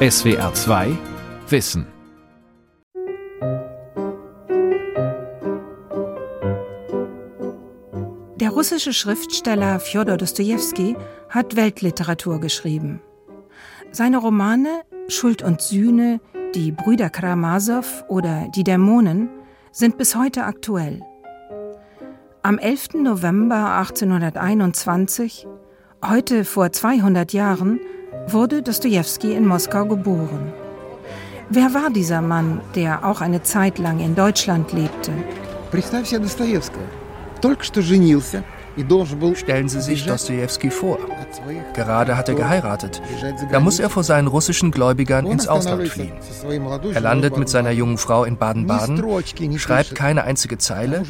SWR 2 Wissen Der russische Schriftsteller Fjodor Dostojewski hat Weltliteratur geschrieben. Seine Romane Schuld und Sühne, Die Brüder Karamasow oder Die Dämonen sind bis heute aktuell. Am 11. November 1821, heute vor 200 Jahren, wurde Dostoevsky in Moskau geboren. Wer war dieser Mann, der auch eine Zeit lang in Deutschland lebte? Stellen Sie sich Dostoevsky vor. Gerade hat er geheiratet. Da muss er vor seinen russischen Gläubigern ins Ausland fliehen. Er landet mit seiner jungen Frau in Baden-Baden, schreibt keine einzige Zeile,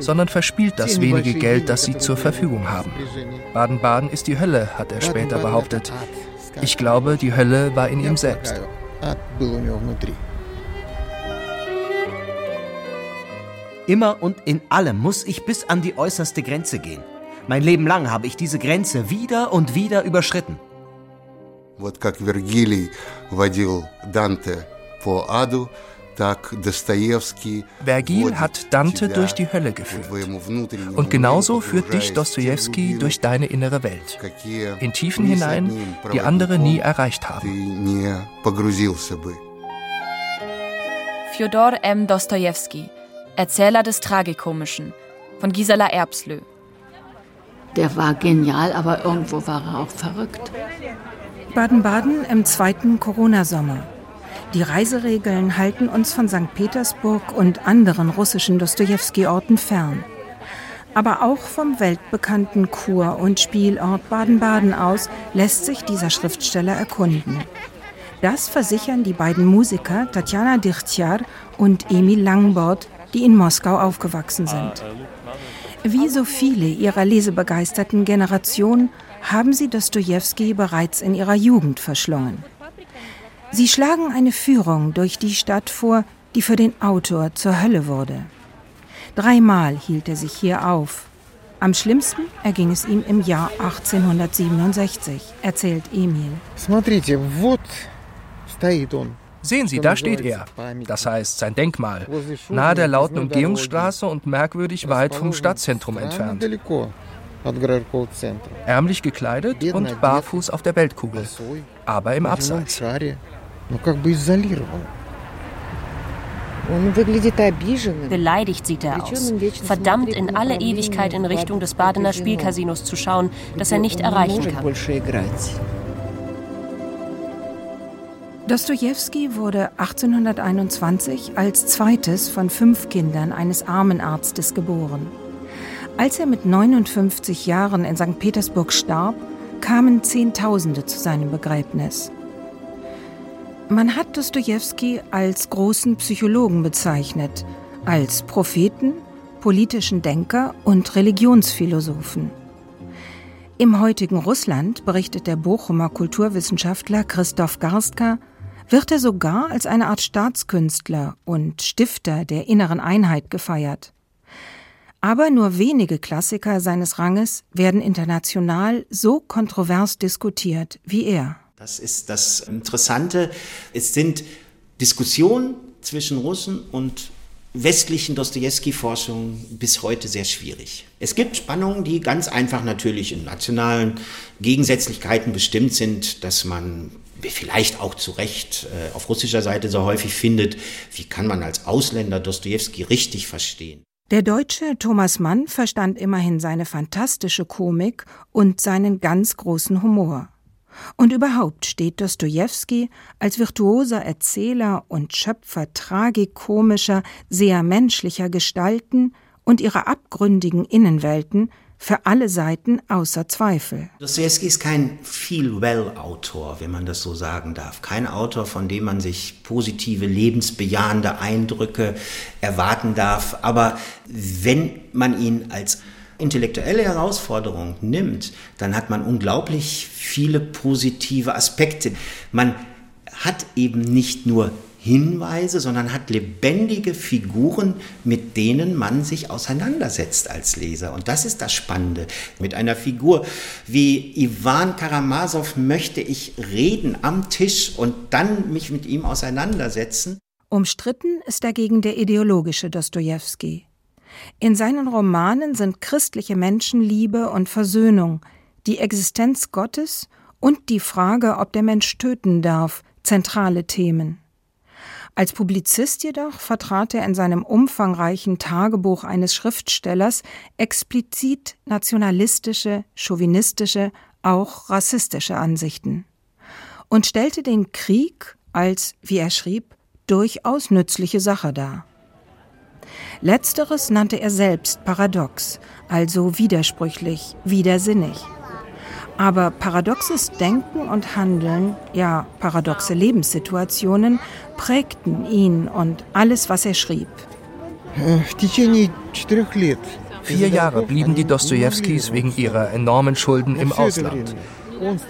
sondern verspielt das wenige Geld, das sie zur Verfügung haben. Baden-Baden ist die Hölle, hat er später behauptet. Ich glaube, die Hölle war in ihm selbst. Immer und in allem muss ich bis an die äußerste Grenze gehen. Mein Leben lang habe ich diese Grenze wieder und wieder überschritten. Вот как Вергилий водил Данте по аду, так Достоевский Vergil hat Dante durch die Hölle geführt. Und genauso führt dich Dostoevsky durch deine innere Welt, in Tiefen hinein, die andere nie erreicht haben. Fjodor M. Dostoevsky, Erzähler des Tragikomischen, von Gisela Erbslö. Der war genial, aber irgendwo war er auch verrückt. Baden-Baden im zweiten Corona-Sommer. Die Reiseregeln halten uns von St. Petersburg und anderen russischen Dostojewski-Orten fern. Aber auch vom weltbekannten Kur- und Spielort Baden-Baden aus lässt sich dieser Schriftsteller erkunden. Das versichern die beiden Musiker Tatjana Dirtjar und Emil Langbord, die in Moskau aufgewachsen sind. Wie so viele ihrer lesebegeisterten Generation haben sie Dostojewski bereits in ihrer Jugend verschlungen. Sie schlagen eine Führung durch die Stadt vor, die für den Autor zur Hölle wurde. Dreimal hielt er sich hier auf. Am schlimmsten erging es ihm im Jahr 1867, erzählt Emil. Sehen Sie, da steht er. Das heißt, sein Denkmal. Nahe der lauten Umgehungsstraße und merkwürdig weit vom Stadtzentrum entfernt. Ärmlich gekleidet und barfuß auf der Weltkugel, aber im Abseits шаре, ну как бы изолирован. Он выглядит обиженным. Beleidigt sieht er aus. Verdammt, in alle Ewigkeit in Richtung des Badener Spielcasinos zu schauen, das er nicht erreichen может kann. больше играть. Dostojewski wurde 1821 als zweites von fünf Kindern eines Armenarztes geboren. Als er mit 59 Jahren in St. Petersburg starb, kamen Zehntausende zu seinem Begräbnis. Man hat Dostojewski als großen Psychologen bezeichnet, als Propheten, politischen Denker und Religionsphilosophen. Im heutigen Russland, berichtet der Bochumer Kulturwissenschaftler Christoph Garstka, wird er sogar als eine Art Staatskünstler und Stifter der inneren Einheit gefeiert. Aber nur wenige Klassiker seines Ranges werden international so kontrovers diskutiert wie er. Das ist das Interessante. Es sind Diskussionen zwischen Russen und westlichen Dostoevsky-Forschungen bis heute sehr schwierig. Es gibt Spannungen, die ganz einfach natürlich in nationalen Gegensätzlichkeiten bestimmt sind, dass man vielleicht auch zu Recht äh, auf russischer Seite so häufig findet, wie kann man als Ausländer Dostoevsky richtig verstehen. Der Deutsche Thomas Mann verstand immerhin seine fantastische Komik und seinen ganz großen Humor. Und überhaupt steht Dostojewski als virtuoser Erzähler und Schöpfer tragikomischer, sehr menschlicher Gestalten und ihrer abgründigen Innenwelten für alle Seiten außer Zweifel. Dostoevsky ist kein Feel-Well-Autor, wenn man das so sagen darf. Kein Autor, von dem man sich positive, lebensbejahende Eindrücke erwarten darf. Aber wenn man ihn als intellektuelle Herausforderung nimmt, dann hat man unglaublich viele positive Aspekte. Man hat eben nicht nur Hinweise, sondern hat lebendige Figuren, mit denen man sich auseinandersetzt als Leser. Und das ist das Spannende. Mit einer Figur wie Ivan Karamasow möchte ich reden am Tisch und dann mich mit ihm auseinandersetzen. Umstritten ist dagegen der ideologische Dostoevsky. In seinen Romanen sind christliche Menschenliebe und Versöhnung, die Existenz Gottes und die Frage, ob der Mensch töten darf, zentrale Themen. Als Publizist jedoch vertrat er in seinem umfangreichen Tagebuch eines Schriftstellers explizit nationalistische, chauvinistische, auch rassistische Ansichten und stellte den Krieg als, wie er schrieb, durchaus nützliche Sache dar. Letzteres nannte er selbst paradox, also widersprüchlich, widersinnig. Aber paradoxes Denken und Handeln, ja paradoxe Lebenssituationen, prägten ihn und alles, was er schrieb. Vier Jahre blieben die Dostojewskis wegen ihrer enormen Schulden im Ausland.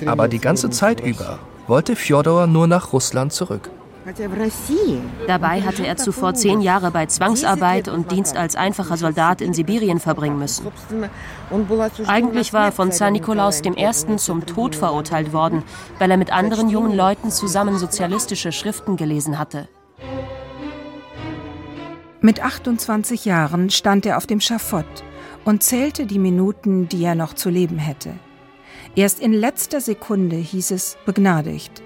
Aber die ganze Zeit über wollte Fjodor nur nach Russland zurück. Dabei hatte er zuvor zehn Jahre bei Zwangsarbeit und Dienst als einfacher Soldat in Sibirien verbringen müssen. Eigentlich war er von Zar Nikolaus I. zum Tod verurteilt worden, weil er mit anderen jungen Leuten zusammen sozialistische Schriften gelesen hatte. Mit 28 Jahren stand er auf dem Schafott und zählte die Minuten, die er noch zu leben hätte. Erst in letzter Sekunde hieß es begnadigt.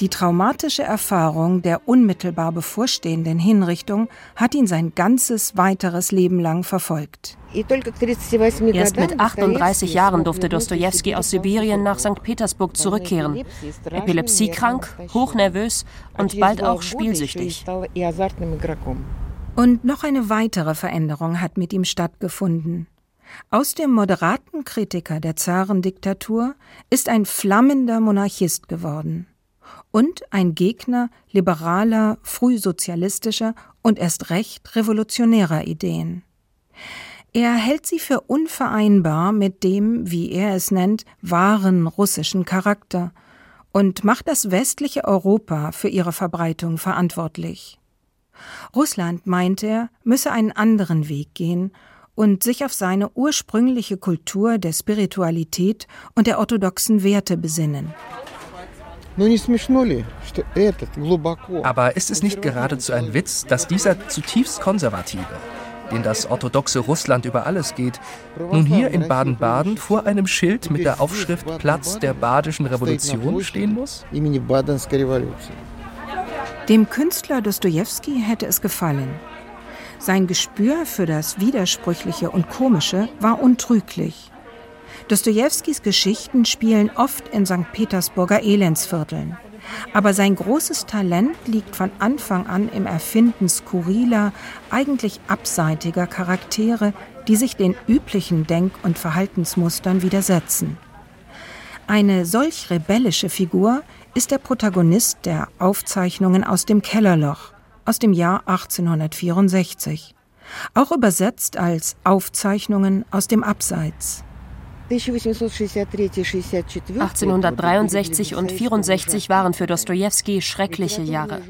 Die traumatische Erfahrung der unmittelbar bevorstehenden Hinrichtung hat ihn sein ganzes weiteres Leben lang verfolgt. Erst mit 38 Jahren durfte Dostoevsky aus Sibirien nach St. Petersburg zurückkehren. Epilepsiekrank, hochnervös und bald auch spielsüchtig. Und noch eine weitere Veränderung hat mit ihm stattgefunden. Aus dem moderaten Kritiker der Zarendiktatur ist ein flammender Monarchist geworden und ein Gegner liberaler, frühsozialistischer und erst recht revolutionärer Ideen. Er hält sie für unvereinbar mit dem, wie er es nennt, wahren russischen Charakter und macht das westliche Europa für ihre Verbreitung verantwortlich. Russland, meint er, müsse einen anderen Weg gehen und sich auf seine ursprüngliche Kultur der Spiritualität und der orthodoxen Werte besinnen. Aber ist es nicht geradezu ein Witz, dass dieser zutiefst konservative, den das orthodoxe Russland über alles geht, nun hier in Baden-Baden vor einem Schild mit der Aufschrift Platz der Badischen Revolution stehen muss? Dem Künstler Dostoevsky hätte es gefallen. Sein Gespür für das Widersprüchliche und Komische war untrüglich. Dostojewskis Geschichten spielen oft in St. Petersburger Elendsvierteln. Aber sein großes Talent liegt von Anfang an im Erfinden skurriler, eigentlich abseitiger Charaktere, die sich den üblichen Denk- und Verhaltensmustern widersetzen. Eine solch rebellische Figur ist der Protagonist der Aufzeichnungen aus dem Kellerloch aus dem Jahr 1864, auch übersetzt als Aufzeichnungen aus dem Abseits. 1863 und 64 waren für Dostojewski schreckliche Jahre.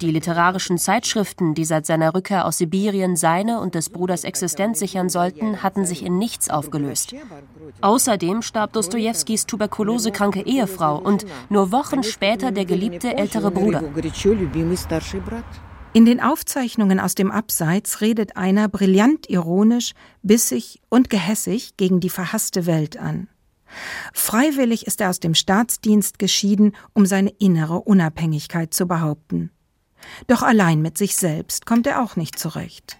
Die literarischen Zeitschriften, die seit seiner Rückkehr aus Sibirien seine und des Bruders Existenz sichern sollten, hatten sich in nichts aufgelöst. Außerdem starb Dostojewskis tuberkulosekranke Ehefrau und nur Wochen später der geliebte ältere Bruder. In den Aufzeichnungen aus dem Abseits redet einer brillant ironisch, bissig und gehässig gegen die verhasste Welt an. Freiwillig ist er aus dem Staatsdienst geschieden, um seine innere Unabhängigkeit zu behaupten. Doch allein mit sich selbst kommt er auch nicht zurecht.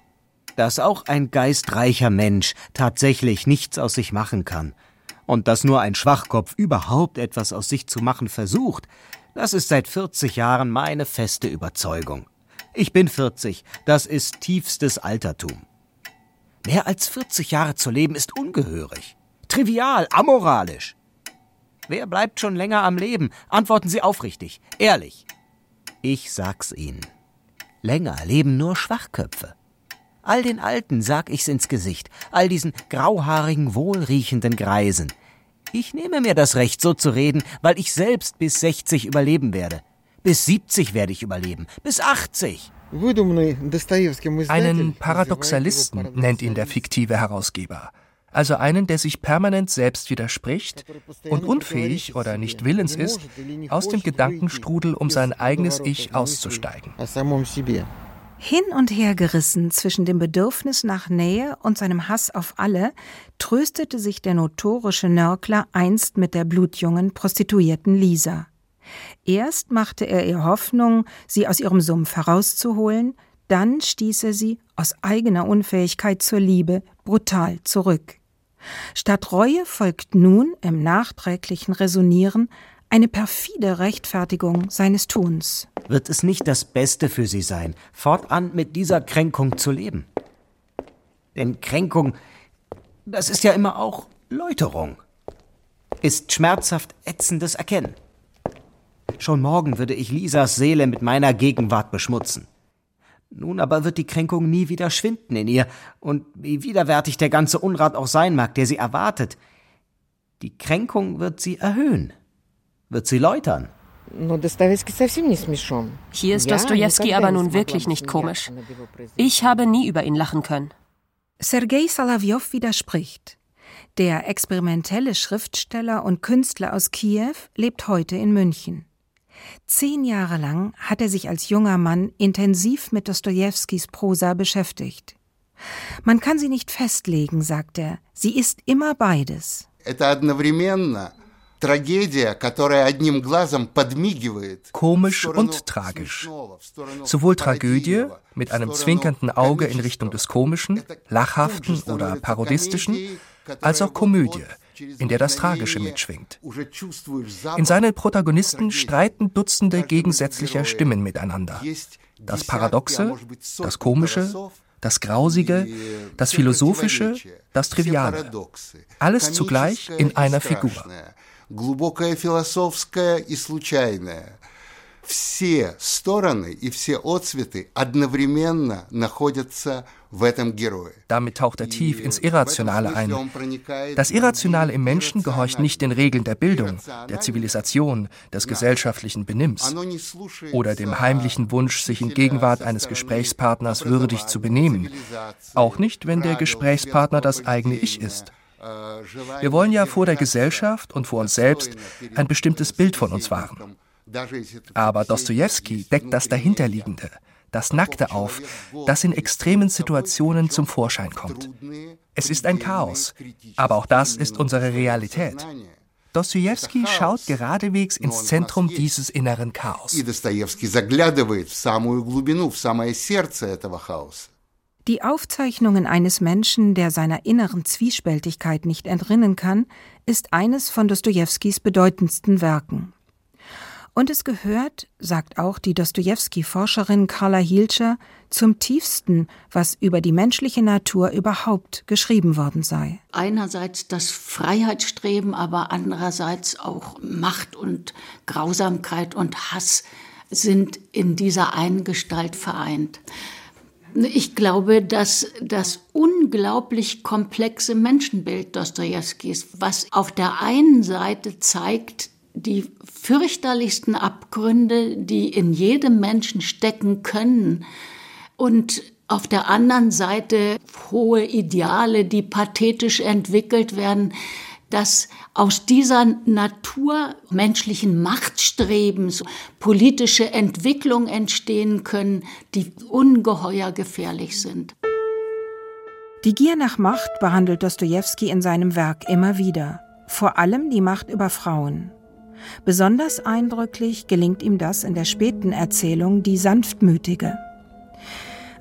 Dass auch ein geistreicher Mensch tatsächlich nichts aus sich machen kann und dass nur ein Schwachkopf überhaupt etwas aus sich zu machen versucht, das ist seit 40 Jahren meine feste Überzeugung. Ich bin 40. Das ist tiefstes Altertum. Mehr als 40 Jahre zu leben ist ungehörig. Trivial, amoralisch. Wer bleibt schon länger am Leben? Antworten Sie aufrichtig, ehrlich. Ich sag's Ihnen. Länger leben nur Schwachköpfe. All den Alten sag ich's ins Gesicht, all diesen grauhaarigen, wohlriechenden Greisen. Ich nehme mir das Recht, so zu reden, weil ich selbst bis 60 überleben werde. Bis 70 werde ich überleben. Bis 80. Einen Paradoxalisten nennt ihn der fiktive Herausgeber. Also einen, der sich permanent selbst widerspricht und unfähig oder nicht willens ist, aus dem Gedankenstrudel um sein eigenes Ich auszusteigen. Hin und her gerissen zwischen dem Bedürfnis nach Nähe und seinem Hass auf alle, tröstete sich der notorische Nörgler einst mit der blutjungen Prostituierten Lisa. Erst machte er ihr Hoffnung, sie aus ihrem Sumpf herauszuholen, dann stieß er sie aus eigener Unfähigkeit zur Liebe brutal zurück. Statt Reue folgt nun im nachträglichen Resonieren eine perfide Rechtfertigung seines Tuns. Wird es nicht das Beste für sie sein, fortan mit dieser Kränkung zu leben? Denn Kränkung, das ist ja immer auch Läuterung, ist schmerzhaft ätzendes Erkennen. Schon morgen würde ich Lisas Seele mit meiner Gegenwart beschmutzen. Nun aber wird die Kränkung nie wieder schwinden in ihr, und wie widerwärtig der ganze Unrat auch sein mag, der sie erwartet, die Kränkung wird sie erhöhen, wird sie läutern. Hier ist Dostoevsky aber nun wirklich nicht komisch. Ich habe nie über ihn lachen können. Sergei Salavjov widerspricht. Der experimentelle Schriftsteller und Künstler aus Kiew lebt heute in München. Zehn Jahre lang hat er sich als junger Mann intensiv mit Dostojewskis Prosa beschäftigt. Man kann sie nicht festlegen, sagt er. Sie ist immer beides. Komisch und tragisch. Sowohl Tragödie mit einem zwinkernden Auge in Richtung des Komischen, Lachhaften oder Parodistischen, als auch Komödie, in der das Tragische mitschwingt. In seinen Protagonisten streiten Dutzende gegensätzlicher Stimmen miteinander. Das Paradoxe, das Komische, das Grausige, das Philosophische, das Triviale. Alles zugleich in einer Figur. глубокое философское и случайное. Все стороны и все отцветы одновременно находятся damit taucht er tief ins Irrationale ein. Das Irrationale im Menschen gehorcht nicht den Regeln der Bildung, der Zivilisation, des gesellschaftlichen Benimms oder dem heimlichen Wunsch, sich in Gegenwart eines Gesprächspartners würdig zu benehmen. Auch nicht, wenn der Gesprächspartner das eigene Ich ist. Wir wollen ja vor der Gesellschaft und vor uns selbst ein bestimmtes Bild von uns wahren. Aber Dostoevsky deckt das Dahinterliegende, das Nackte auf, das in extremen Situationen zum Vorschein kommt. Es ist ein Chaos, aber auch das ist unsere Realität. Dostoevsky schaut geradewegs ins Zentrum dieses inneren Chaos. Die Aufzeichnungen eines Menschen, der seiner inneren Zwiespältigkeit nicht entrinnen kann, ist eines von Dostojewskis bedeutendsten Werken. Und es gehört, sagt auch die Dostojewski-Forscherin Carla Hielscher, zum tiefsten, was über die menschliche Natur überhaupt geschrieben worden sei. Einerseits das Freiheitsstreben, aber andererseits auch Macht und Grausamkeit und Hass sind in dieser einen Gestalt vereint. Ich glaube, dass das unglaublich komplexe Menschenbild Dostojewskis, was auf der einen Seite zeigt, die fürchterlichsten Abgründe, die in jedem Menschen stecken können und auf der anderen Seite hohe Ideale, die pathetisch entwickelt werden, dass aus dieser Natur menschlichen Machtstrebens politische Entwicklungen entstehen können, die ungeheuer gefährlich sind. Die Gier nach Macht behandelt Dostoevsky in seinem Werk immer wieder, vor allem die Macht über Frauen. Besonders eindrücklich gelingt ihm das in der späten Erzählung Die Sanftmütige.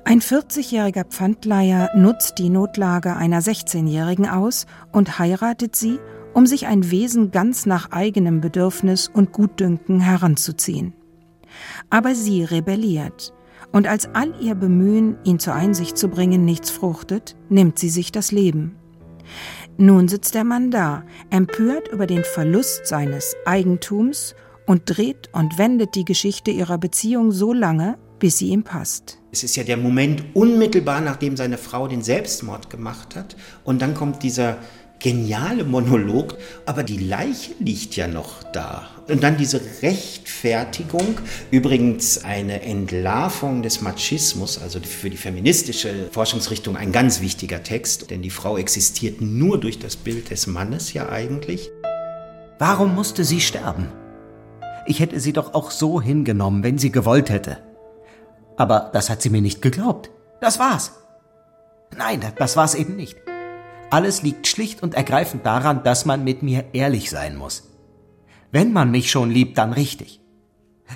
Ein 40-jähriger Pfandleiher nutzt die Notlage einer 16-Jährigen aus und heiratet sie, um sich ein Wesen ganz nach eigenem Bedürfnis und Gutdünken heranzuziehen. Aber sie rebelliert, und als all ihr Bemühen, ihn zur Einsicht zu bringen, nichts fruchtet, nimmt sie sich das Leben. Nun sitzt der Mann da, empört über den Verlust seines Eigentums und dreht und wendet die Geschichte ihrer Beziehung so lange, bis sie ihm passt. Es ist ja der Moment unmittelbar, nachdem seine Frau den Selbstmord gemacht hat. Und dann kommt dieser geniale Monolog, aber die Leiche liegt ja noch da. Und dann diese Rechtfertigung, übrigens eine Entlarvung des Machismus, also für die feministische Forschungsrichtung ein ganz wichtiger Text, denn die Frau existiert nur durch das Bild des Mannes ja eigentlich. Warum musste sie sterben? Ich hätte sie doch auch so hingenommen, wenn sie gewollt hätte. Aber das hat sie mir nicht geglaubt. Das war's. Nein, das war's eben nicht. Alles liegt schlicht und ergreifend daran, dass man mit mir ehrlich sein muss. Wenn man mich schon liebt, dann richtig.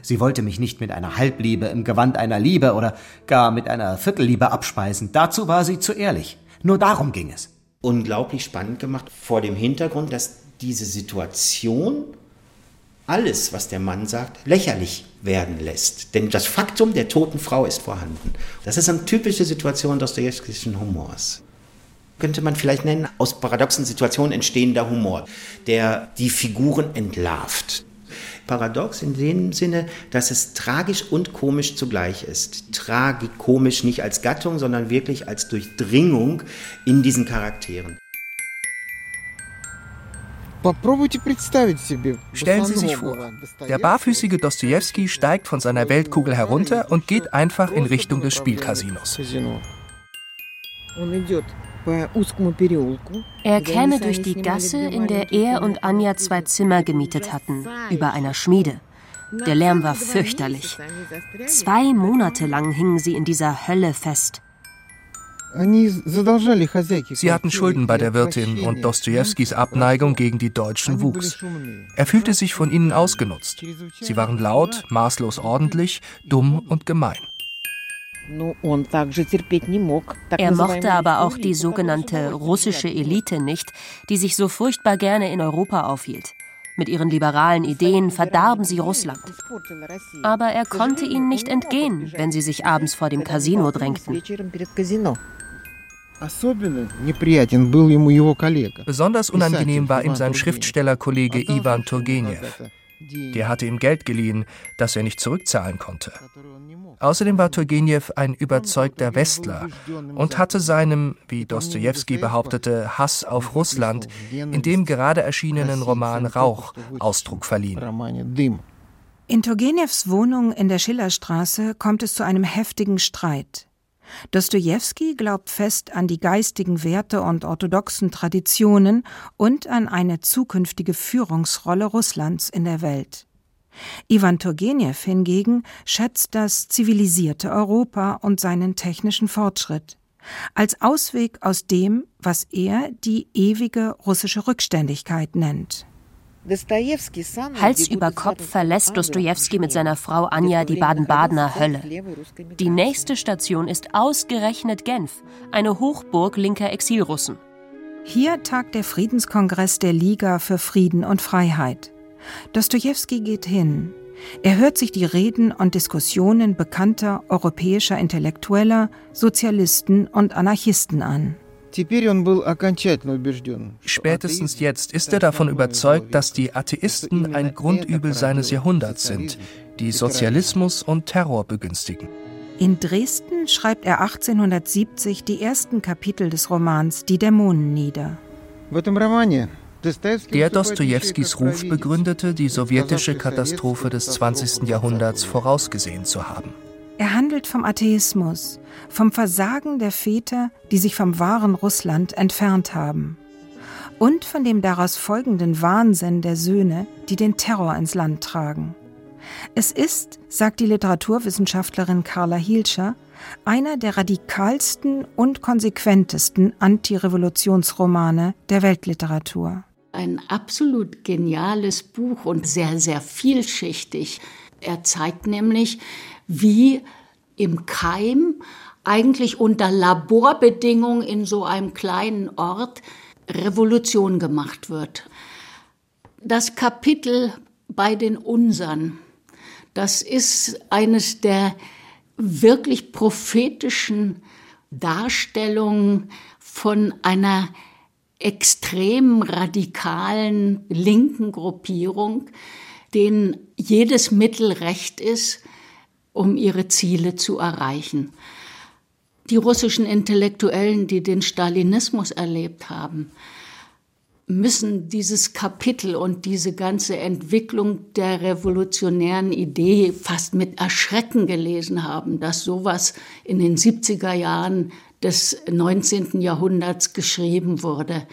Sie wollte mich nicht mit einer Halbliebe im Gewand einer Liebe oder gar mit einer Viertelliebe abspeisen. Dazu war sie zu ehrlich. Nur darum ging es. Unglaublich spannend gemacht vor dem Hintergrund, dass diese Situation alles, was der Mann sagt, lächerlich werden lässt. Denn das Faktum der toten Frau ist vorhanden. Das ist eine typische Situation Dostojewskischen Humors könnte man vielleicht nennen, aus paradoxen Situationen entstehender Humor, der die Figuren entlarvt. Paradox in dem Sinne, dass es tragisch und komisch zugleich ist. Tragikomisch nicht als Gattung, sondern wirklich als Durchdringung in diesen Charakteren. Stellen Sie sich vor, der barfüßige Dostoevsky steigt von seiner Weltkugel herunter und geht einfach in Richtung des Spielcasinos. Er käme durch die Gasse, in der er und Anja zwei Zimmer gemietet hatten, über einer Schmiede. Der Lärm war fürchterlich. Zwei Monate lang hingen sie in dieser Hölle fest. Sie hatten Schulden bei der Wirtin und Dostojewskis Abneigung gegen die Deutschen wuchs. Er fühlte sich von ihnen ausgenutzt. Sie waren laut, maßlos ordentlich, dumm und gemein. Er mochte aber auch die sogenannte russische Elite nicht, die sich so furchtbar gerne in Europa aufhielt. Mit ihren liberalen Ideen verdarben sie Russland. Aber er konnte ihnen nicht entgehen, wenn sie sich abends vor dem Casino drängten. Besonders unangenehm war ihm sein Schriftstellerkollege Ivan Turgenev. Der hatte ihm Geld geliehen, das er nicht zurückzahlen konnte. Außerdem war Turgenev ein überzeugter Westler und hatte seinem, wie Dostoevsky behauptete, Hass auf Russland in dem gerade erschienenen Roman Rauch Ausdruck verliehen. In Turgenevs Wohnung in der Schillerstraße kommt es zu einem heftigen Streit. Dostojewski glaubt fest an die geistigen Werte und orthodoxen Traditionen und an eine zukünftige Führungsrolle Russlands in der Welt. Iwan Turgenev hingegen schätzt das zivilisierte Europa und seinen technischen Fortschritt als Ausweg aus dem, was er die ewige russische Rückständigkeit nennt. Hals über Kopf verlässt Dostojewski mit seiner Frau Anja die Baden-Badener Hölle. Die nächste Station ist ausgerechnet Genf, eine Hochburg linker Exilrussen. Hier tagt der Friedenskongress der Liga für Frieden und Freiheit. Dostojewski geht hin. Er hört sich die Reden und Diskussionen bekannter europäischer Intellektueller, Sozialisten und Anarchisten an. Spätestens jetzt ist er davon überzeugt, dass die Atheisten ein Grundübel seines Jahrhunderts sind, die Sozialismus und Terror begünstigen. In Dresden schreibt er 1870 die ersten Kapitel des Romans Die Dämonen nieder. Der Dostojewskis Ruf begründete, die sowjetische Katastrophe des 20. Jahrhunderts vorausgesehen zu haben. Er handelt vom Atheismus, vom Versagen der Väter, die sich vom wahren Russland entfernt haben, und von dem daraus folgenden Wahnsinn der Söhne, die den Terror ins Land tragen. Es ist, sagt die Literaturwissenschaftlerin Carla Hielscher, einer der radikalsten und konsequentesten Antirevolutionsromane der Weltliteratur. Ein absolut geniales Buch und sehr, sehr vielschichtig. Er zeigt nämlich, wie im Keim eigentlich unter Laborbedingungen in so einem kleinen Ort Revolution gemacht wird. Das Kapitel bei den Unsern, das ist eines der wirklich prophetischen Darstellungen von einer extrem radikalen linken Gruppierung, denen jedes Mittel recht ist, um ihre Ziele zu erreichen. Die russischen Intellektuellen, die den Stalinismus erlebt haben, müssen dieses Kapitel und diese ganze Entwicklung der revolutionären Idee fast mit Erschrecken gelesen haben, dass sowas in den 70er Jahren des 19. Jahrhunderts geschrieben wurde.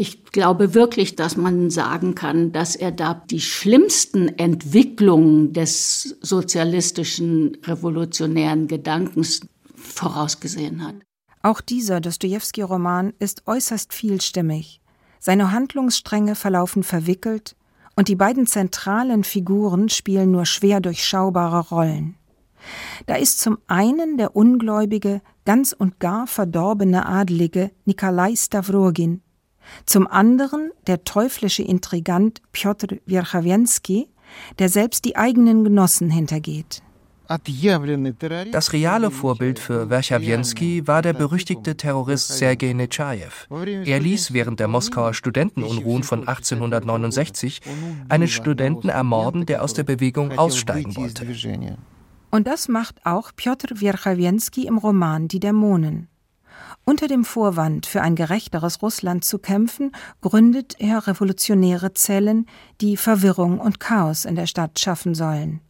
Ich glaube wirklich, dass man sagen kann, dass er da die schlimmsten Entwicklungen des sozialistischen revolutionären Gedankens vorausgesehen hat. Auch dieser Dostoevsky-Roman ist äußerst vielstimmig. Seine Handlungsstränge verlaufen verwickelt und die beiden zentralen Figuren spielen nur schwer durchschaubare Rollen. Da ist zum einen der ungläubige, ganz und gar verdorbene Adlige Nikolai Stavrogin, zum anderen der teuflische Intrigant Piotr Wierchawensky, der selbst die eigenen Genossen hintergeht. Das reale Vorbild für Werchawjenski war der berüchtigte Terrorist Sergei Nechayev. Er ließ während der Moskauer Studentenunruhen von 1869 einen Studenten ermorden, der aus der Bewegung aussteigen wollte. Und das macht auch Piotr Wierchawjenski im Roman Die Dämonen. Unter dem Vorwand, für ein gerechteres Russland zu kämpfen, gründet er revolutionäre Zellen, die Verwirrung und Chaos in der Stadt schaffen sollen.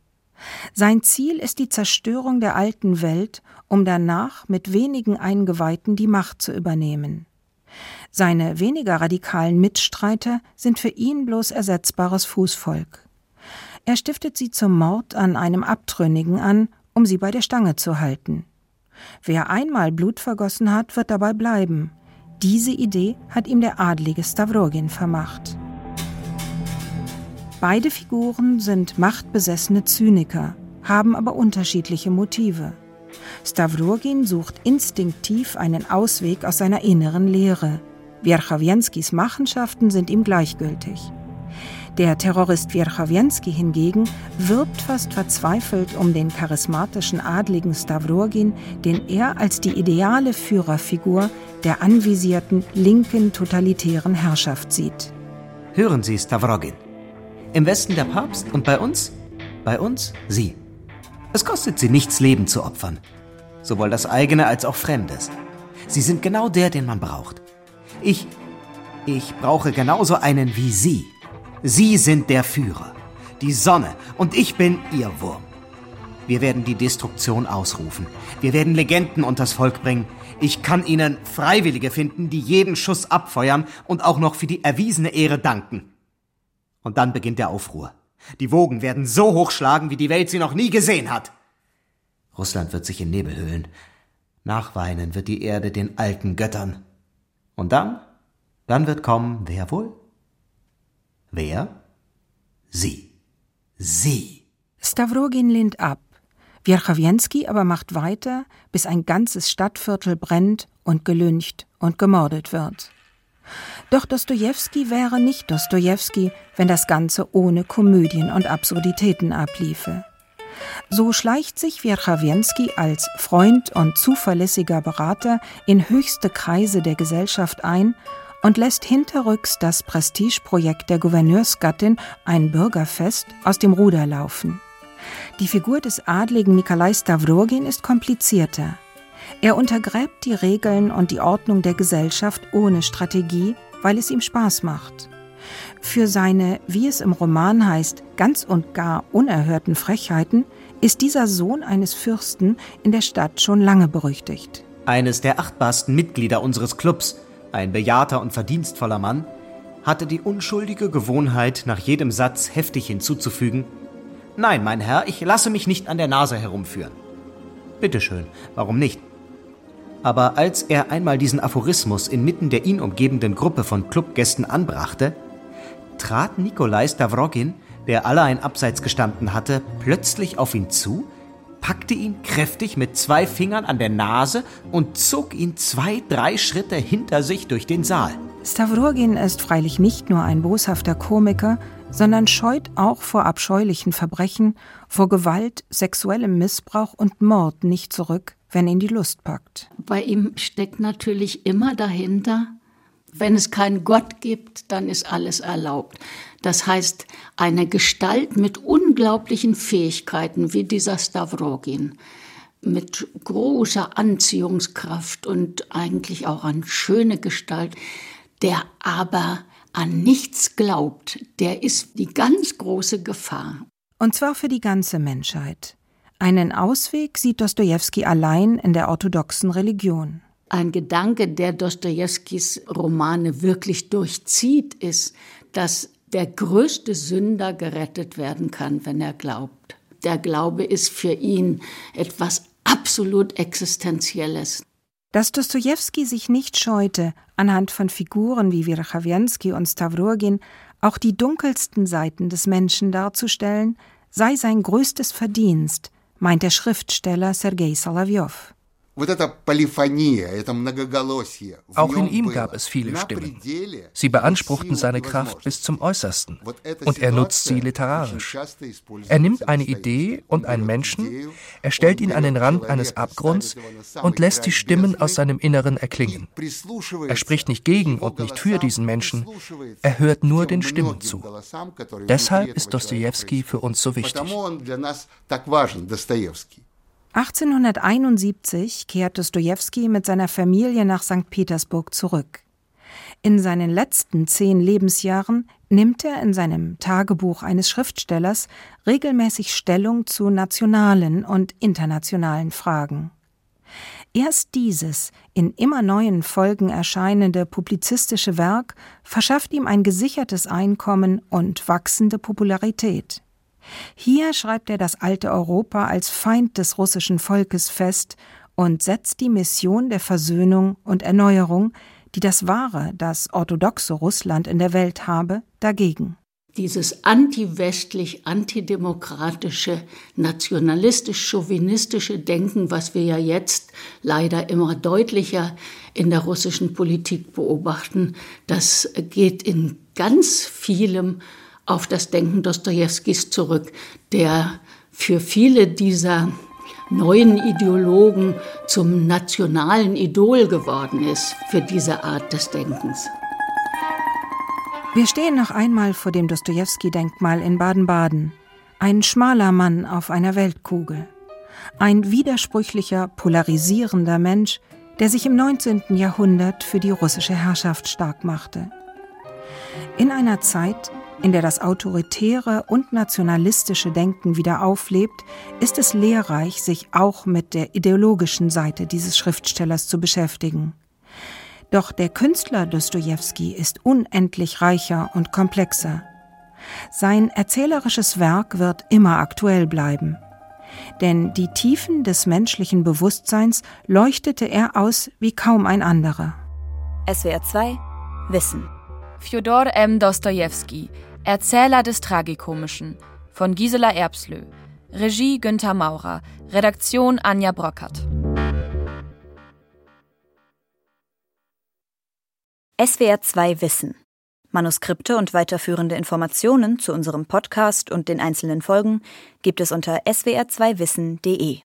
Sein Ziel ist die Zerstörung der alten Welt, um danach mit wenigen Eingeweihten die Macht zu übernehmen. Seine weniger radikalen Mitstreiter sind für ihn bloß ersetzbares Fußvolk. Er stiftet sie zum Mord an einem Abtrünnigen an, um sie bei der Stange zu halten. Wer einmal Blut vergossen hat, wird dabei bleiben. Diese Idee hat ihm der adlige Stavrogin vermacht. Beide Figuren sind machtbesessene Zyniker, haben aber unterschiedliche Motive. Stavrogin sucht instinktiv einen Ausweg aus seiner inneren Leere. Wierchawjenskis Machenschaften sind ihm gleichgültig. Der Terrorist Wierchawjenski hingegen wirbt fast verzweifelt um den charismatischen Adligen Stavrogin, den er als die ideale Führerfigur der anvisierten linken totalitären Herrschaft sieht. Hören Sie, Stavrogin. Im Westen der Papst und bei uns? Bei uns Sie. Es kostet Sie nichts, Leben zu opfern. Sowohl das eigene als auch Fremdes. Sie sind genau der, den man braucht. Ich, ich brauche genauso einen wie Sie. Sie sind der Führer, die Sonne und ich bin Ihr Wurm. Wir werden die Destruktion ausrufen. Wir werden Legenden unters Volk bringen. Ich kann Ihnen Freiwillige finden, die jeden Schuss abfeuern und auch noch für die erwiesene Ehre danken. Und dann beginnt der Aufruhr. Die Wogen werden so hochschlagen, wie die Welt sie noch nie gesehen hat. Russland wird sich in Nebel hüllen. Nachweinen wird die Erde den alten Göttern. Und dann, dann wird kommen, wer wohl? Wer? Sie. Sie. Stavrogin lehnt ab. Wierchawjenski aber macht weiter, bis ein ganzes Stadtviertel brennt und gelyncht und gemordet wird. Doch Dostojewski wäre nicht Dostojewski, wenn das Ganze ohne Komödien und Absurditäten abliefe. So schleicht sich Wierchawjenski als Freund und zuverlässiger Berater in höchste Kreise der Gesellschaft ein und lässt hinterrücks das Prestigeprojekt der Gouverneursgattin, ein Bürgerfest, aus dem Ruder laufen. Die Figur des adligen Nikolai Stavrogin ist komplizierter. Er untergräbt die Regeln und die Ordnung der Gesellschaft ohne Strategie, weil es ihm Spaß macht. Für seine, wie es im Roman heißt, ganz und gar unerhörten Frechheiten ist dieser Sohn eines Fürsten in der Stadt schon lange berüchtigt. Eines der achtbarsten Mitglieder unseres Clubs ein bejahrter und verdienstvoller Mann, hatte die unschuldige Gewohnheit, nach jedem Satz heftig hinzuzufügen Nein, mein Herr, ich lasse mich nicht an der Nase herumführen. Bitteschön, warum nicht? Aber als er einmal diesen Aphorismus inmitten der ihn umgebenden Gruppe von Clubgästen anbrachte, trat Nikolai Stavrogin, der allein abseits gestanden hatte, plötzlich auf ihn zu packte ihn kräftig mit zwei Fingern an der Nase und zog ihn zwei, drei Schritte hinter sich durch den Saal. Stavrogin ist freilich nicht nur ein boshafter Komiker, sondern scheut auch vor abscheulichen Verbrechen, vor Gewalt, sexuellem Missbrauch und Mord nicht zurück, wenn ihn die Lust packt. Bei ihm steckt natürlich immer dahinter, wenn es keinen Gott gibt, dann ist alles erlaubt. Das heißt, eine Gestalt mit unglaublichen Fähigkeiten wie dieser Stavrogin, mit großer Anziehungskraft und eigentlich auch eine schöne Gestalt, der aber an nichts glaubt, der ist die ganz große Gefahr. Und zwar für die ganze Menschheit. Einen Ausweg sieht Dostoevsky allein in der orthodoxen Religion. Ein Gedanke, der Dostojewskis Romane wirklich durchzieht, ist, dass der größte Sünder gerettet werden kann, wenn er glaubt. Der Glaube ist für ihn etwas absolut Existenzielles. Dass Dostojewski sich nicht scheute, anhand von Figuren wie Wierchawienski und Stavrogin auch die dunkelsten Seiten des Menschen darzustellen, sei sein größtes Verdienst, meint der Schriftsteller Sergei Solowjow. Auch in ihm gab es viele Stimmen. Sie beanspruchten seine Kraft bis zum Äußersten. Und er nutzt sie literarisch. Er nimmt eine Idee und einen Menschen, er stellt ihn an den Rand eines Abgrunds und lässt die Stimmen aus seinem Inneren erklingen. Er spricht nicht gegen und nicht für diesen Menschen, er hört nur den Stimmen zu. Deshalb ist Dostoevsky für uns so wichtig. 1871 kehrt Dostojewski mit seiner Familie nach St. Petersburg zurück. In seinen letzten zehn Lebensjahren nimmt er in seinem Tagebuch eines Schriftstellers regelmäßig Stellung zu nationalen und internationalen Fragen. Erst dieses in immer neuen Folgen erscheinende publizistische Werk verschafft ihm ein gesichertes Einkommen und wachsende Popularität. Hier schreibt er das alte Europa als Feind des russischen Volkes fest und setzt die Mission der Versöhnung und Erneuerung, die das wahre, das orthodoxe Russland in der Welt habe, dagegen. Dieses antiwestlich, antidemokratische, nationalistisch-chauvinistische Denken, was wir ja jetzt leider immer deutlicher in der russischen Politik beobachten, das geht in ganz vielem auf das Denken Dostojewskis zurück, der für viele dieser neuen Ideologen zum nationalen Idol geworden ist für diese Art des Denkens. Wir stehen noch einmal vor dem Dostojewski-Denkmal in Baden-Baden. Ein schmaler Mann auf einer Weltkugel. Ein widersprüchlicher, polarisierender Mensch, der sich im 19. Jahrhundert für die russische Herrschaft stark machte. In einer Zeit, in der das autoritäre und nationalistische Denken wieder auflebt, ist es lehrreich, sich auch mit der ideologischen Seite dieses Schriftstellers zu beschäftigen. Doch der Künstler Dostojewski ist unendlich reicher und komplexer. Sein erzählerisches Werk wird immer aktuell bleiben. Denn die Tiefen des menschlichen Bewusstseins leuchtete er aus wie kaum ein anderer. SWR 2 Wissen Fjodor M. Dostojewski Erzähler des Tragikomischen von Gisela Erbslö. Regie Günther Maurer. Redaktion Anja Brockert. SWR 2 Wissen. Manuskripte und weiterführende Informationen zu unserem Podcast und den einzelnen Folgen gibt es unter swr2wissen.de.